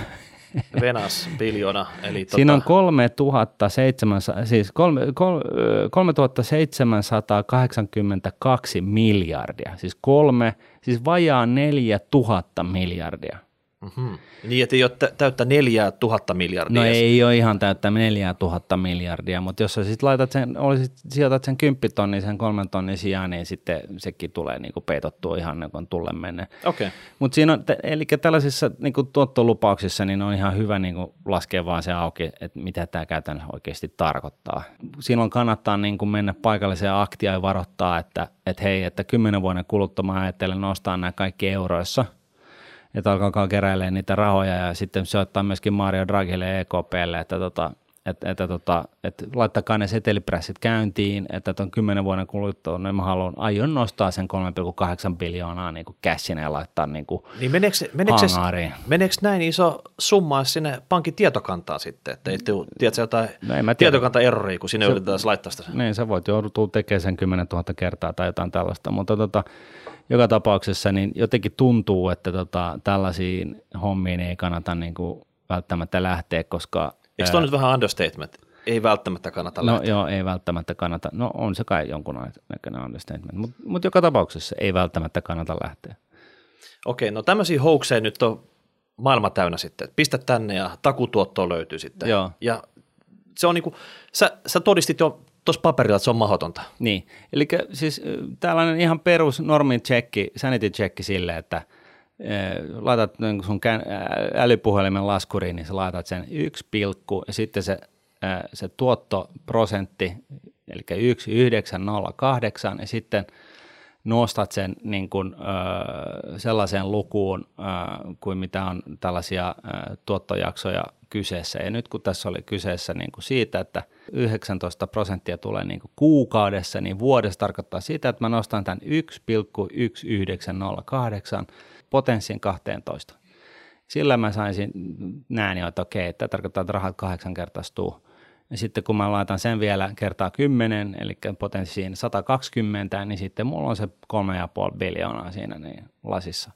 Speaker 1: Venas biljoona. Eli
Speaker 2: Siinä tota... on 3700, siis 3782 miljardia, siis kolme, siis vajaa 4000 miljardia.
Speaker 1: Mm-hmm. Niin, että ei ole täyttä neljää tuhatta miljardia.
Speaker 2: No ei ole ihan täyttä neljää tuhatta miljardia, mutta jos sä sitten laitat sen, olisit, sijoitat sen kymppitonnin sen kolmen tonnin sijaan, niin sitten sekin tulee niin kuin peitottua ihan niin kuin tulle menne.
Speaker 1: Okay.
Speaker 2: Mutta siinä on, eli tällaisissa niin kuin tuottolupauksissa niin on ihan hyvä niin kuin laskea vaan se auki, että mitä tämä käytännössä oikeasti tarkoittaa. Silloin kannattaa niin kuin mennä paikalliseen aktia ja varoittaa, että, että hei, että kymmenen vuoden kuluttua mä ajattelen nostaa nämä kaikki euroissa – että alkaa keräilemään niitä rahoja ja sitten soittaa myöskin Mario Draghille ja EKPlle, että tota, että, että, tota, että laittakaa ne setelipressit käyntiin, että tuon kymmenen vuoden kuluttua, niin mä haluan, aion nostaa sen 3,8 biljoonaa niin kuin ja laittaa niin kuin
Speaker 1: niin meneekö, meneekö, meneekö, näin iso summa sinne pankin tietokantaan sitten, että ei tiedätkö jotain no tietokanta-erroria, kun sinne yritetään laittaa sitä?
Speaker 2: Niin, sä voit joutua tekemään sen 10 000 kertaa tai jotain tällaista, mutta tota, joka tapauksessa niin jotenkin tuntuu, että tota, tällaisiin hommiin ei kannata niin kuin välttämättä lähteä, koska...
Speaker 1: Eikö tuo nyt vähän understatement? Ei välttämättä kannata
Speaker 2: no,
Speaker 1: lähteä.
Speaker 2: joo, ei välttämättä kannata. No on se kai jonkun näköinen understatement, mutta mut joka tapauksessa ei välttämättä kannata lähteä.
Speaker 1: Okei, no tämmöisiä hoaxeja nyt on maailma täynnä sitten. Pistä tänne ja takutuottoa löytyy sitten.
Speaker 2: Joo.
Speaker 1: Ja se on niinku, sä, sä todistit jo tuossa paperilla, että se on mahdotonta.
Speaker 2: Niin, eli siis tällainen ihan perus normin checki, sanity checki sille, että laitat niin sun älypuhelimen laskuriin, niin sä laitat sen yksi pilkku ja sitten se, se tuottoprosentti, eli 1908 ja sitten nostat sen niin kuin, sellaiseen lukuun kuin mitä on tällaisia tuottojaksoja kyseessä. Ja nyt kun tässä oli kyseessä niin kuin siitä, että 19 prosenttia tulee niin kuin kuukaudessa, niin vuodessa tarkoittaa sitä, että mä nostan tämän 1,1908 potenssin 12. Sillä mä saisin näin jo, että okei, että tarkoittaa, että rahat kahdeksan kertaistuu. Ja sitten kun mä laitan sen vielä kertaa 10, eli potenssiin 120, niin sitten mulla on se 3,5 biljoonaa siinä niin lasissa.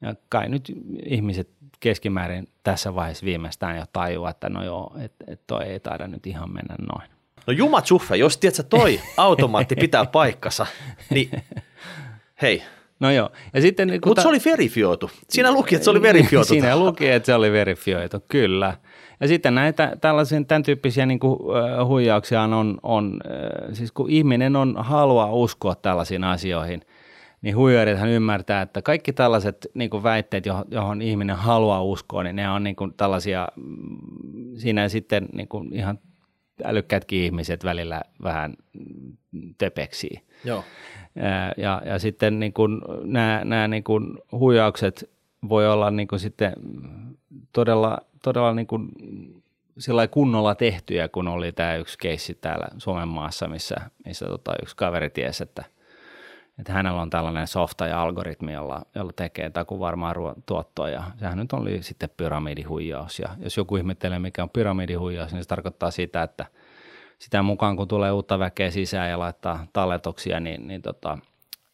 Speaker 2: Ja kai nyt ihmiset keskimäärin tässä vaiheessa viimeistään jo tajua, että no joo, että et toi ei taida nyt ihan mennä noin.
Speaker 1: No juma tsuffe, jos tiedät, toi automaatti pitää paikkansa, niin hei.
Speaker 2: No joo. Ja sitten,
Speaker 1: Mutta ta- se oli verifioitu. Siinä luki, että se oli verifioitu.
Speaker 2: Siinä luki, että se oli verifioitu, kyllä. Ja sitten näitä tällaisia, tämän tyyppisiä niin kuin, huijauksia on, on siis kun ihminen on halua uskoa tällaisiin asioihin – niin huijarithan ymmärtää, että kaikki tällaiset niin kuin väitteet, johon, johon ihminen haluaa uskoa, niin ne on niin kuin tällaisia, mm, siinä sitten niin kuin ihan älykkätkin ihmiset välillä vähän töpeksii.
Speaker 1: Joo.
Speaker 2: Ja, ja, sitten niin kuin nämä, nämä niin kuin huijaukset voi olla niin kuin sitten todella, todella niin kuin sillä kunnolla tehtyjä, kun oli tämä yksi keissi täällä Suomen maassa, missä, missä tota, yksi kaveri tiesi, että, että hänellä on tällainen softa ja algoritmi, jolla, jolla tekee taku varmaa tuottoa. Ja sehän nyt oli sitten pyramidihuijaus. Ja jos joku ihmettelee, mikä on pyramidihuijaus, niin se tarkoittaa sitä, että sitä mukaan kun tulee uutta väkeä sisään ja laittaa talletuksia, niin, niin tota,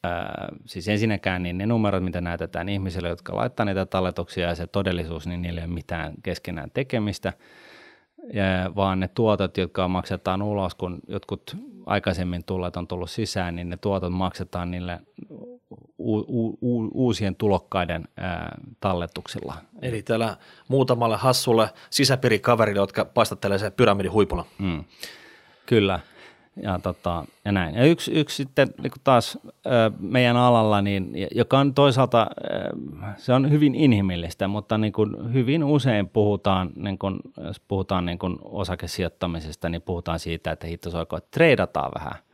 Speaker 2: ää, siis ensinnäkään niin ne numerot, mitä näytetään ihmisille, jotka laittaa niitä talletuksia ja se todellisuus, niin niillä ei ole mitään keskenään tekemistä – ja, vaan ne tuotot, jotka maksetaan ulos, kun jotkut aikaisemmin tulleet on tullut sisään, niin ne tuotot maksetaan niille u- u- u- uusien tulokkaiden ää, talletuksilla.
Speaker 1: Eli täällä muutamalle hassulle sisäpiirikaverille, jotka paistattelee se pyramidin huipulla. Mm.
Speaker 2: Kyllä ja, tota, ja näin. Ja yksi, yksi sitten niin taas meidän alalla, niin, joka on toisaalta, se on hyvin inhimillistä, mutta niin kuin hyvin usein puhutaan, niin kuin, jos puhutaan niin kuin osakesijoittamisesta, niin puhutaan siitä, että hitto soiko, että treidataan vähän –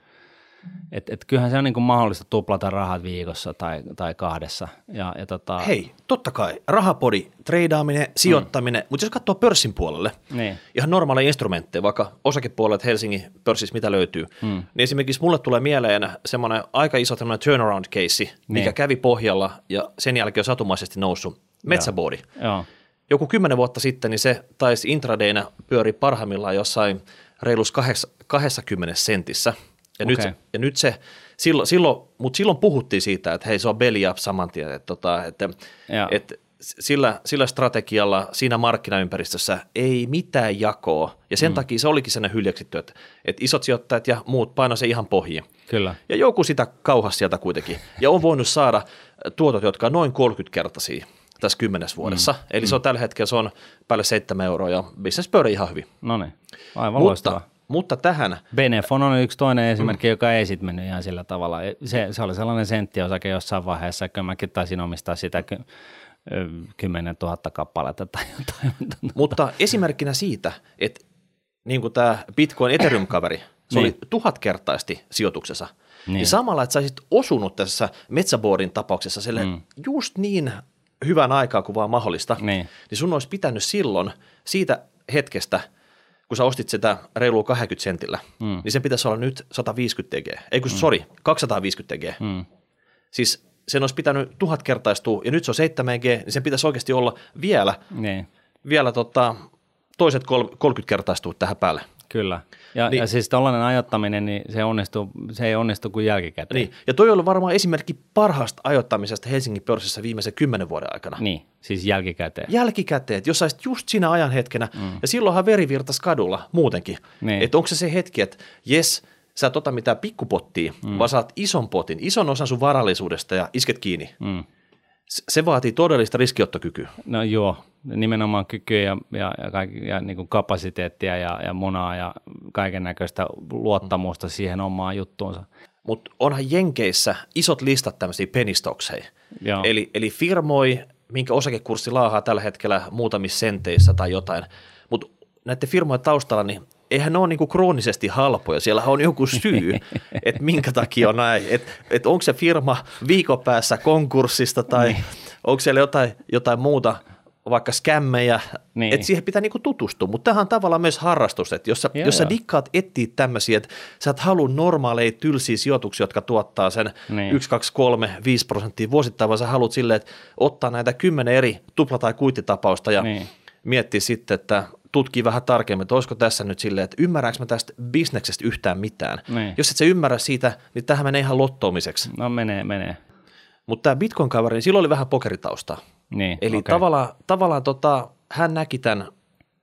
Speaker 2: et, et kyllähän se on niin mahdollista tuplata rahat viikossa tai, tai kahdessa. Ja, ja tota...
Speaker 1: Hei, totta kai, rahapodi, treidaaminen, sijoittaminen, mm. mutta jos katsoo pörssin puolelle, niin. ihan normaaleja instrumentteja, vaikka osakepuolet Helsingin pörssissä, mitä löytyy, mm. niin esimerkiksi mulle tulee mieleen semmoinen aika iso turnaround case, niin. mikä kävi pohjalla ja sen jälkeen on satumaisesti noussut, metsäboodi. Joo. Joku kymmenen vuotta sitten, niin se taisi intradayna pyöri parhaimmillaan jossain reilus 20 sentissä – ja, okay. nyt, ja nyt se, silloin, silloin, mutta silloin puhuttiin siitä, että hei se on belly up saman tien, että, tota, että, että sillä, sillä strategialla siinä markkinaympäristössä ei mitään jakoa, ja sen mm. takia se olikin sen hyljeksitty, että, että isot sijoittajat ja muut paino se ihan pohjiin.
Speaker 2: Kyllä.
Speaker 1: Ja joku sitä kauhas sieltä kuitenkin, ja on voinut saada tuotot, jotka on noin 30-kertaisia tässä kymmenes vuodessa. Mm. Eli mm. se on tällä hetkellä se on päälle 7 euroa, ja business pyörii ihan hyvin.
Speaker 2: No niin, aivan Mutta, loistavaa
Speaker 1: mutta tähän...
Speaker 2: Benefon on yksi toinen esimerkki, mm. joka ei sitten mennyt ihan sillä tavalla. Se, se oli sellainen senttiosake jossain vaiheessa, että mäkin taisin omistaa sitä 10 000 kappaletta tai jotain.
Speaker 1: Mutta esimerkkinä siitä, että niin kuin tämä Bitcoin Ethereum-kaveri, se niin. oli tuhatkertaisesti sijoituksessa, niin. niin samalla, että sä olisit osunut tässä Metsäboardin tapauksessa sille mm. just niin hyvän aikaa kuin vaan mahdollista, niin. niin sun olisi pitänyt silloin siitä hetkestä – kun sä ostit sitä reilua 20 sentillä, mm. niin sen pitäisi olla nyt 150 TG. Ei kun, mm. sorry, 250 TG. Mm. Siis sen olisi pitänyt tuhat kertaistua, ja nyt se on 7 G, niin sen pitäisi oikeasti olla vielä, niin. vielä tota, toiset 30 kertaistua tähän päälle.
Speaker 2: Kyllä. Ja, niin, ja siis tällainen ajoittaminen, niin se, onnistuu, se ei onnistu kuin jälkikäteen.
Speaker 1: Niin. Ja toi on varmaan esimerkki parhaasta ajoittamisesta Helsingin pörssissä viimeisen kymmenen vuoden aikana.
Speaker 2: Niin, siis jälkikäteen.
Speaker 1: Jälkikäteen, jos saisit just siinä ajan hetkenä, mm. ja silloinhan veri virtasi kadulla muutenkin. Niin. Että onko se se hetki, että jes, sä et ota mitään pikkupottia, mm. vaan saat ison potin, ison osan sun varallisuudesta ja isket kiinni. Mm se vaatii todellista riskiottokykyä.
Speaker 2: No joo, nimenomaan kykyä ja, ja, ja, kaik, ja niin kuin kapasiteettia ja, ja munaa ja kaiken näköistä luottamusta siihen omaan juttuunsa.
Speaker 1: Mutta onhan Jenkeissä isot listat tämmöisiä penistokseja. Eli, eli firmoi, minkä osakekurssi laahaa tällä hetkellä muutamissa senteissä tai jotain. Mutta näiden firmojen taustalla, niin eihän ne ole niin kuin kroonisesti halpoja, siellä on joku syy, että minkä takia on näin, että et onko se firma viikon päässä konkurssista tai niin. onko siellä jotain, jotain muuta, vaikka skämmejä, niin. että siihen pitää niinku tutustua, mutta tähän on tavallaan myös harrastus, että jos sä, joo, jos sä dikkaat etsiä tämmöisiä, että sä et halua normaaleja tylsiä sijoituksia, jotka tuottaa sen niin. 1, 2, 3, 5 prosenttia vuosittain, vaan sä haluat silleen, että ottaa näitä kymmenen eri tupla- tai kuittitapausta ja niin. miettiä sitten, että tutkii vähän tarkemmin, että olisiko tässä nyt silleen, että ymmärränkö mä tästä bisneksestä yhtään mitään. Niin. Jos et sä ymmärrä siitä, niin tähän menee ihan lottoamiseksi.
Speaker 2: No menee, menee.
Speaker 1: Mutta tämä Bitcoin-kaveri, niin silloin oli vähän pokeritausta.
Speaker 2: Niin,
Speaker 1: Eli okay. tavallaan, tavallaan tota, hän näki tämän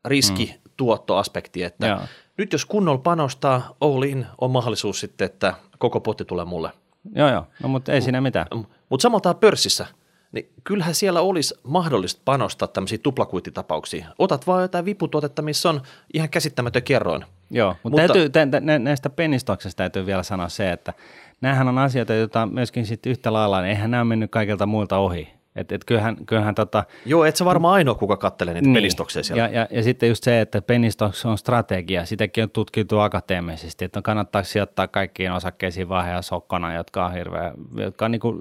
Speaker 1: riskituottoaspekti, että Joo. nyt jos kunnolla panostaa, all in, on mahdollisuus sitten, että koko potti tulee mulle.
Speaker 2: Joo, joo. No, mutta ei siinä mitään.
Speaker 1: Mutta samalla pörssissä – niin kyllähän siellä olisi mahdollista panostaa tämmöisiin tuplakuittitapauksiin. Otat vaan jotain viputuotetta, missä on ihan käsittämätön kerroin.
Speaker 2: Joo, mutta, mutta täytyy, tä, nä, näistä penistoksista täytyy vielä sanoa se, että näähän on asioita, joita myöskin sitten yhtä lailla, niin eihän nämä mennyt kaikilta muilta ohi. Et, et kyllähän, kyllähän tota,
Speaker 1: Joo, et sä varmaan ainoa, kuka kattelee niitä niin, penistoksia siellä.
Speaker 2: Ja, ja, ja, sitten just se, että penistoks on strategia, sitäkin on tutkittu akateemisesti, että kannattaako sijoittaa kaikkiin osakkeisiin vaiheja sokkona, jotka on hirveä, jotka on niinku,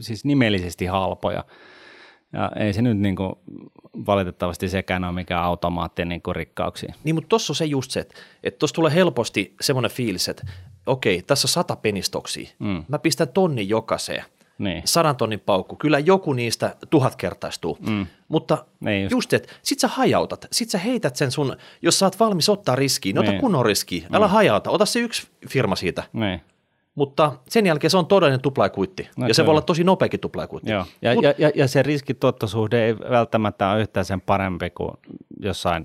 Speaker 2: siis nimellisesti halpoja. Ja ei se nyt niin kuin, valitettavasti sekään ole mikään automaatti niin kuin rikkauksiin.
Speaker 1: Niin, mutta tuossa on se just se, että, tuossa tulee helposti semmoinen fiilis, että okei, tässä on sata penistoksia. Mm. Mä pistän tonnin jokaiseen. Niin. Sadan tonnin paukku. Kyllä joku niistä tuhat kertaistuu. Mm. Mutta niin just, just että sit sä hajautat. Sit sä heität sen sun, jos sä oot valmis ottaa riskiä, niin ota niin. kunnon riski. Älä mm. hajauta. Ota se yksi firma siitä. Niin mutta sen jälkeen se on todellinen tuplaikuitti, no, ja se voi olla tosi nopeakin tuplaikuitti.
Speaker 2: Joo. Ja, Mut, ja, ja, ja se riskituottosuhde ei välttämättä ole yhtään sen parempi kuin jossain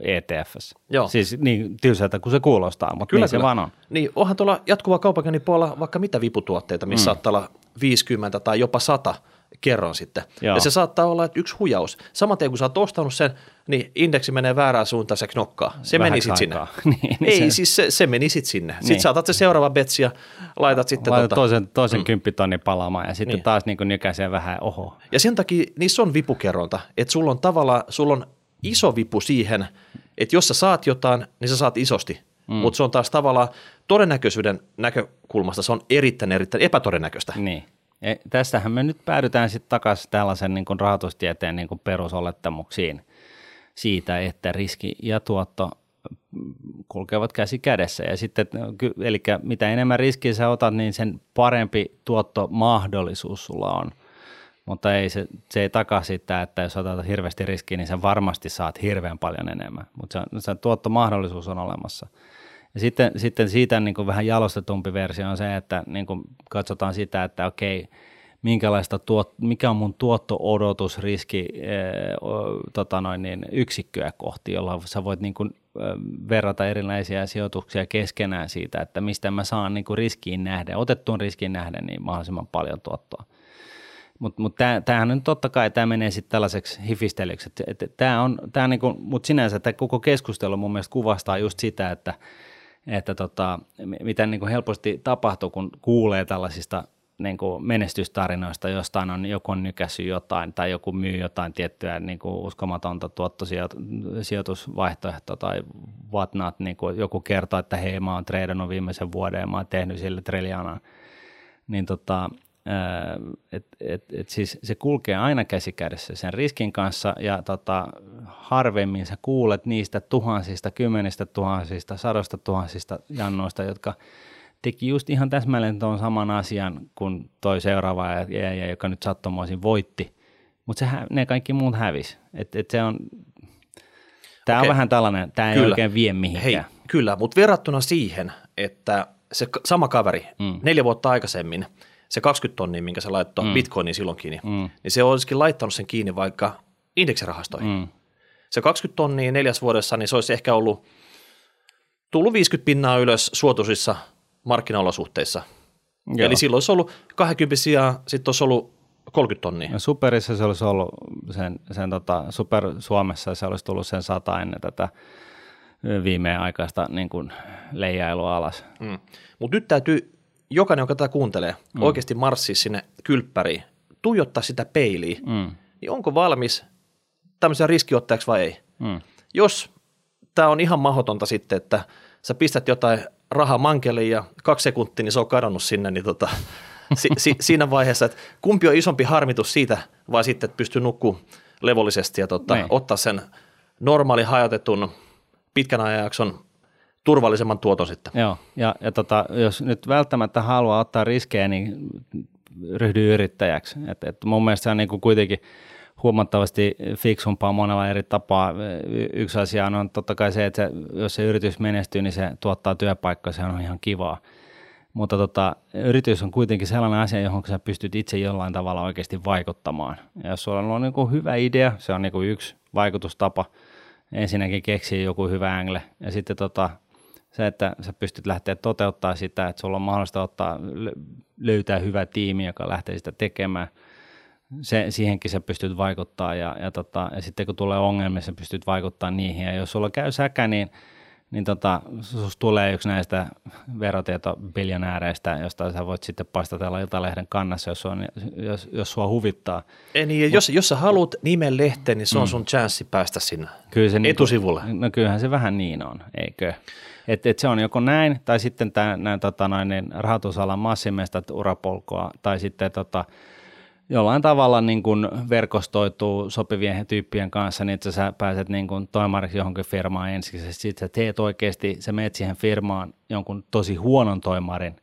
Speaker 2: ETFssä. Joo. Siis niin tylsältä kuin se kuulostaa, mutta kyllä, niin kyllä. se vaan on.
Speaker 1: Niin, onhan tuolla jatkuva kaupankäynnin puolella vaikka mitä viputuotteita, missä mm. saattaa olla 50 tai jopa 100 kerran sitten. Joo. Ja se saattaa olla että yksi hujaus. Samaten kun sä oot ostanut sen, niin indeksi menee väärään suuntaan, se knokkaa. Se meni sitten sinne. niin, niin Ei, se... siis se, se meni sitten sinne. Niin. Sitten saatat se seuraava betsi ja laitat sitten...
Speaker 2: Laitat tota... toisen, toisen mm. kymppitonnin palaamaan ja sitten niin. taas niin nykäisee vähän oho.
Speaker 1: Ja sen takia niissä on vipukerronta, että sulla on tavallaan, sulla on iso vipu siihen, että jos sä saat jotain, niin sä saat isosti. Mm. Mutta se on taas tavallaan todennäköisyyden näkökulmasta se on erittäin erittäin epätodennäköistä.
Speaker 2: Niin. Ja tästähän me nyt päädytään sitten takaisin tällaisen niin kuin rahoitustieteen niin kuin perusolettamuksiin siitä, että riski ja tuotto kulkevat käsi kädessä. Ja sitten, eli mitä enemmän riskiä sä otat, niin sen parempi tuottomahdollisuus sulla on. Mutta ei, se, se ei takaa sitä, että jos otat hirveästi riskiä, niin sä varmasti saat hirveän paljon enemmän. Mutta se, se tuottomahdollisuus on olemassa. Ja sitten, sitten siitä niin kuin vähän jalostetumpi versio on se, että niin kuin katsotaan sitä, että okei, minkälaista tuot, mikä on mun tuotto-odotusriski ee, tota noin, niin, yksikköä kohti, jolla sä voit niin kuin, verrata erilaisia sijoituksia keskenään siitä, että mistä mä saan niin kuin riskiin nähden, otettuun riskiin nähden, niin mahdollisimman paljon tuottoa. Mutta mut tämähän on totta kai, tämä menee sitten tällaiseksi hifistelyksi. On, niinku, mutta sinänsä tämä koko keskustelu mun mielestä kuvastaa just sitä, että – että tota, mitä niin kuin helposti tapahtuu, kun kuulee tällaisista niin kuin menestystarinoista, jostain on joku on nykässyt jotain tai joku myy jotain tiettyä niin kuin uskomatonta tuottosijoitusvaihtoehtoa tai whatnot, kuin joku kertoo, että hei mä oon treidannut viimeisen vuoden ja mä oon tehnyt sille triljoonan, niin tota, et, et, et siis se kulkee aina käsi kädessä sen riskin kanssa ja tota, harvemmin sä kuulet niistä tuhansista, kymmenistä tuhansista, sadosta tuhansista jannoista, jotka teki just ihan täsmälleen tuon saman asian kuin toi seuraava ja, joka nyt sattumoisin voitti, mutta ne kaikki muut hävisi. Et, et se on, tämä on vähän tällainen, tämä ei oikein vie mihinkään. Hei,
Speaker 1: kyllä, mutta verrattuna siihen, että se sama kaveri mm. neljä vuotta aikaisemmin – se 20 tonnia, minkä se laittoi mm. bitcoiniin silloin kiinni, mm. niin se olisikin laittanut sen kiinni vaikka indeksirahastoihin. Mm. Se 20 tonnia neljäs vuodessa, niin se olisi ehkä ollut tullut 50 pinnaa ylös suotuisissa markkinaolosuhteissa. Joo. Eli silloin olisi ollut 20 sijaan, sitten olisi ollut 30 tonnia.
Speaker 2: Ja superissa se olisi ollut sen, sen tota, Super Suomessa se olisi tullut sen sata ennen tätä viimein aikaista niin kuin leijailua alas. Mm.
Speaker 1: Mutta nyt täytyy jokainen, joka tätä kuuntelee, mm. oikeasti marssii sinne kylppäriin, tuijottaa sitä peiliä, mm. niin onko valmis tämmöisen riskiottajaksi vai ei? Mm. Jos tämä on ihan mahdotonta sitten, että sä pistät jotain rahaa mankeliin ja kaksi sekuntia, niin se on kadonnut sinne, niin tota, si, si, siinä vaiheessa, että kumpi on isompi harmitus siitä, vai sitten, että pystyy nukkuu levollisesti ja tota, niin. ottaa sen normaali hajotetun pitkän ajanjakson turvallisemman tuoton sitten.
Speaker 2: Joo, ja, ja tota, jos nyt välttämättä haluaa ottaa riskejä, niin ryhdy yrittäjäksi. Et, et mun mielestä se on niin kuin kuitenkin huomattavasti fiksumpaa monella eri tapaa. Yksi asia on totta kai se, että se, jos se yritys menestyy, niin se tuottaa työpaikkoja, se on ihan kivaa. Mutta tota, yritys on kuitenkin sellainen asia, johon sä pystyt itse jollain tavalla oikeasti vaikuttamaan. Ja jos sulla on niin hyvä idea, se on niin yksi vaikutustapa. Ensinnäkin keksiä joku hyvä angle ja sitten tota, se, että sä pystyt lähteä toteuttaa sitä, että sulla on mahdollista ottaa, löytää hyvä tiimi, joka lähtee sitä tekemään. Se, siihenkin sä pystyt vaikuttaa ja, ja, tota, ja sitten kun tulee ongelmia, sä pystyt vaikuttaa niihin. Ja jos sulla käy säkä, niin, niin tota, sus tulee yksi näistä verotietobiljonääreistä, josta sä voit sitten paistatella Iltalehden kannassa, jos, on, jos, jos sua huvittaa.
Speaker 1: Ei niin, jos, jos sä haluat nimen lehteen, niin se on mm. sun chanssi päästä sinne Kyllä se etusivulle.
Speaker 2: Niin, no kyllähän se vähän niin on, eikö? Et, et se on joko näin, tai sitten tämä tota, noin, niin rahoitusalan massimesta urapolkoa, tai sitten tota, jollain tavalla niin kuin verkostoituu sopivien tyyppien kanssa, niin että sä pääset niin kuin toimariksi johonkin firmaan ensiksi. Sitten sä teet oikeasti, sä menet siihen firmaan jonkun tosi huonon toimarin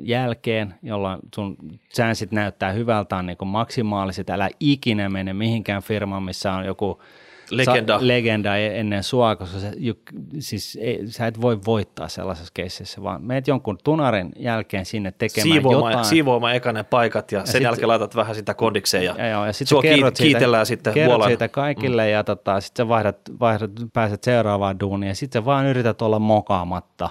Speaker 2: jälkeen, jolloin sun chanssit näyttää hyvältä niin kuin maksimaaliset. Älä ikinä mene mihinkään firmaan, missä on joku
Speaker 1: Legenda.
Speaker 2: Sa- legenda e- ennen sua, koska se, ju, siis ei, sä et voi voittaa sellaisessa keississä, vaan meet jonkun tunarin jälkeen sinne tekemään
Speaker 1: siivoamaan,
Speaker 2: jotain.
Speaker 1: Siivoamaan ekanen paikat ja, ja sen
Speaker 2: sit-
Speaker 1: jälkeen laitat vähän sitä kondikseen ja,
Speaker 2: Ja, joo, ja sit
Speaker 1: sua
Speaker 2: kerrot
Speaker 1: kiit-
Speaker 2: siitä,
Speaker 1: kiitellään sitten
Speaker 2: kerrot siitä kaikille mm. ja tota, sitten sä vaihdat, vaihdat, pääset seuraavaan duuniin ja sitten sä vaan yrität olla mokaamatta.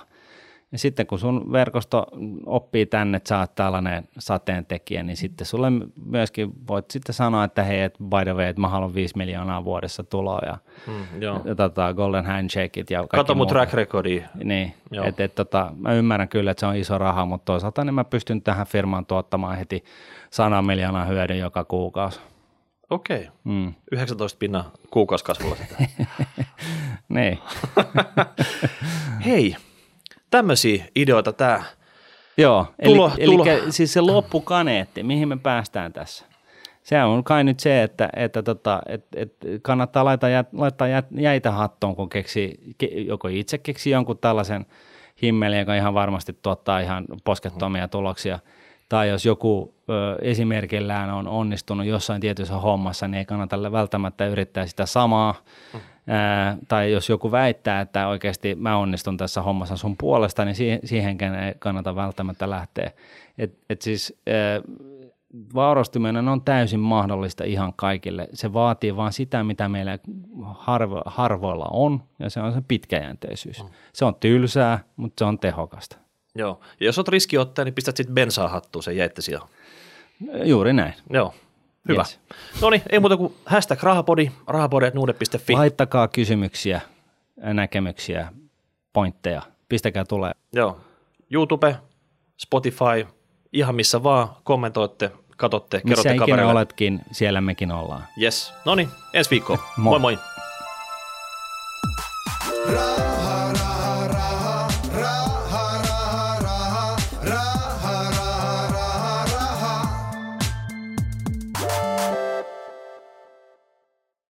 Speaker 2: Ja sitten kun sun verkosto oppii tänne, että sä oot tällainen sateentekijä, niin sitten sulle myöskin voit sitten sanoa, että hei, et by the way, että mä haluan 5 miljoonaa vuodessa tuloa ja,
Speaker 1: Mm, joo.
Speaker 2: ja tota, golden handshakeit ja kaikki
Speaker 1: Kato mun track recordia.
Speaker 2: Niin, että et, tota, mä ymmärrän kyllä, että se on iso raha, mutta toisaalta niin mä pystyn tähän firmaan tuottamaan heti 100 miljoonaa hyödyn joka kuukausi.
Speaker 1: Okei.
Speaker 2: Mm.
Speaker 1: 19 pinnan kuukausikaisvulla sitä.
Speaker 2: Niin.
Speaker 1: Hei, tämmöisiä ideoita tää.
Speaker 2: Joo,
Speaker 1: Tulo-
Speaker 2: eli,
Speaker 1: tulo.
Speaker 2: eli siis se loppukaneetti, mihin me päästään tässä? Se on kai nyt se, että, että tota, et, et kannattaa laittaa, jät, laittaa jät, jäitä hattoon, kun keksi, ke, joko itse keksi jonkun tällaisen himmelin, joka ihan varmasti tuottaa ihan poskettomia tuloksia, tai jos joku ö, esimerkillään on onnistunut jossain tietyssä hommassa, niin ei kannata välttämättä yrittää sitä samaa. Ää, tai jos joku väittää, että oikeasti mä onnistun tässä hommassa sun puolesta, niin siihen, siihenkään ei kannata välttämättä lähteä. Et, et siis ää, vaurastuminen on täysin mahdollista ihan kaikille. Se vaatii vain sitä, mitä meillä harvo, harvoilla on, ja se on se pitkäjänteisyys. Se on tylsää, mutta se on tehokasta.
Speaker 1: Joo. Ja jos oot riskiottaja, niin pistät sitten bensaa hattuun sen jäittä sijaan.
Speaker 2: Juuri näin.
Speaker 1: Joo. Hyvä.
Speaker 2: Yes.
Speaker 1: No niin, ei muuta kuin hashtag rahapodi, rahapodi.nuude.fi.
Speaker 2: Laittakaa kysymyksiä, näkemyksiä, pointteja. Pistäkää tulee.
Speaker 1: Joo. YouTube, Spotify, ihan missä vaan, kommentoitte, katsotte,
Speaker 2: missä
Speaker 1: kerrotte kavereille.
Speaker 2: Missä oletkin, siellä mekin ollaan.
Speaker 1: Yes. No niin, ensi viikko.
Speaker 2: moi
Speaker 1: moi. moi.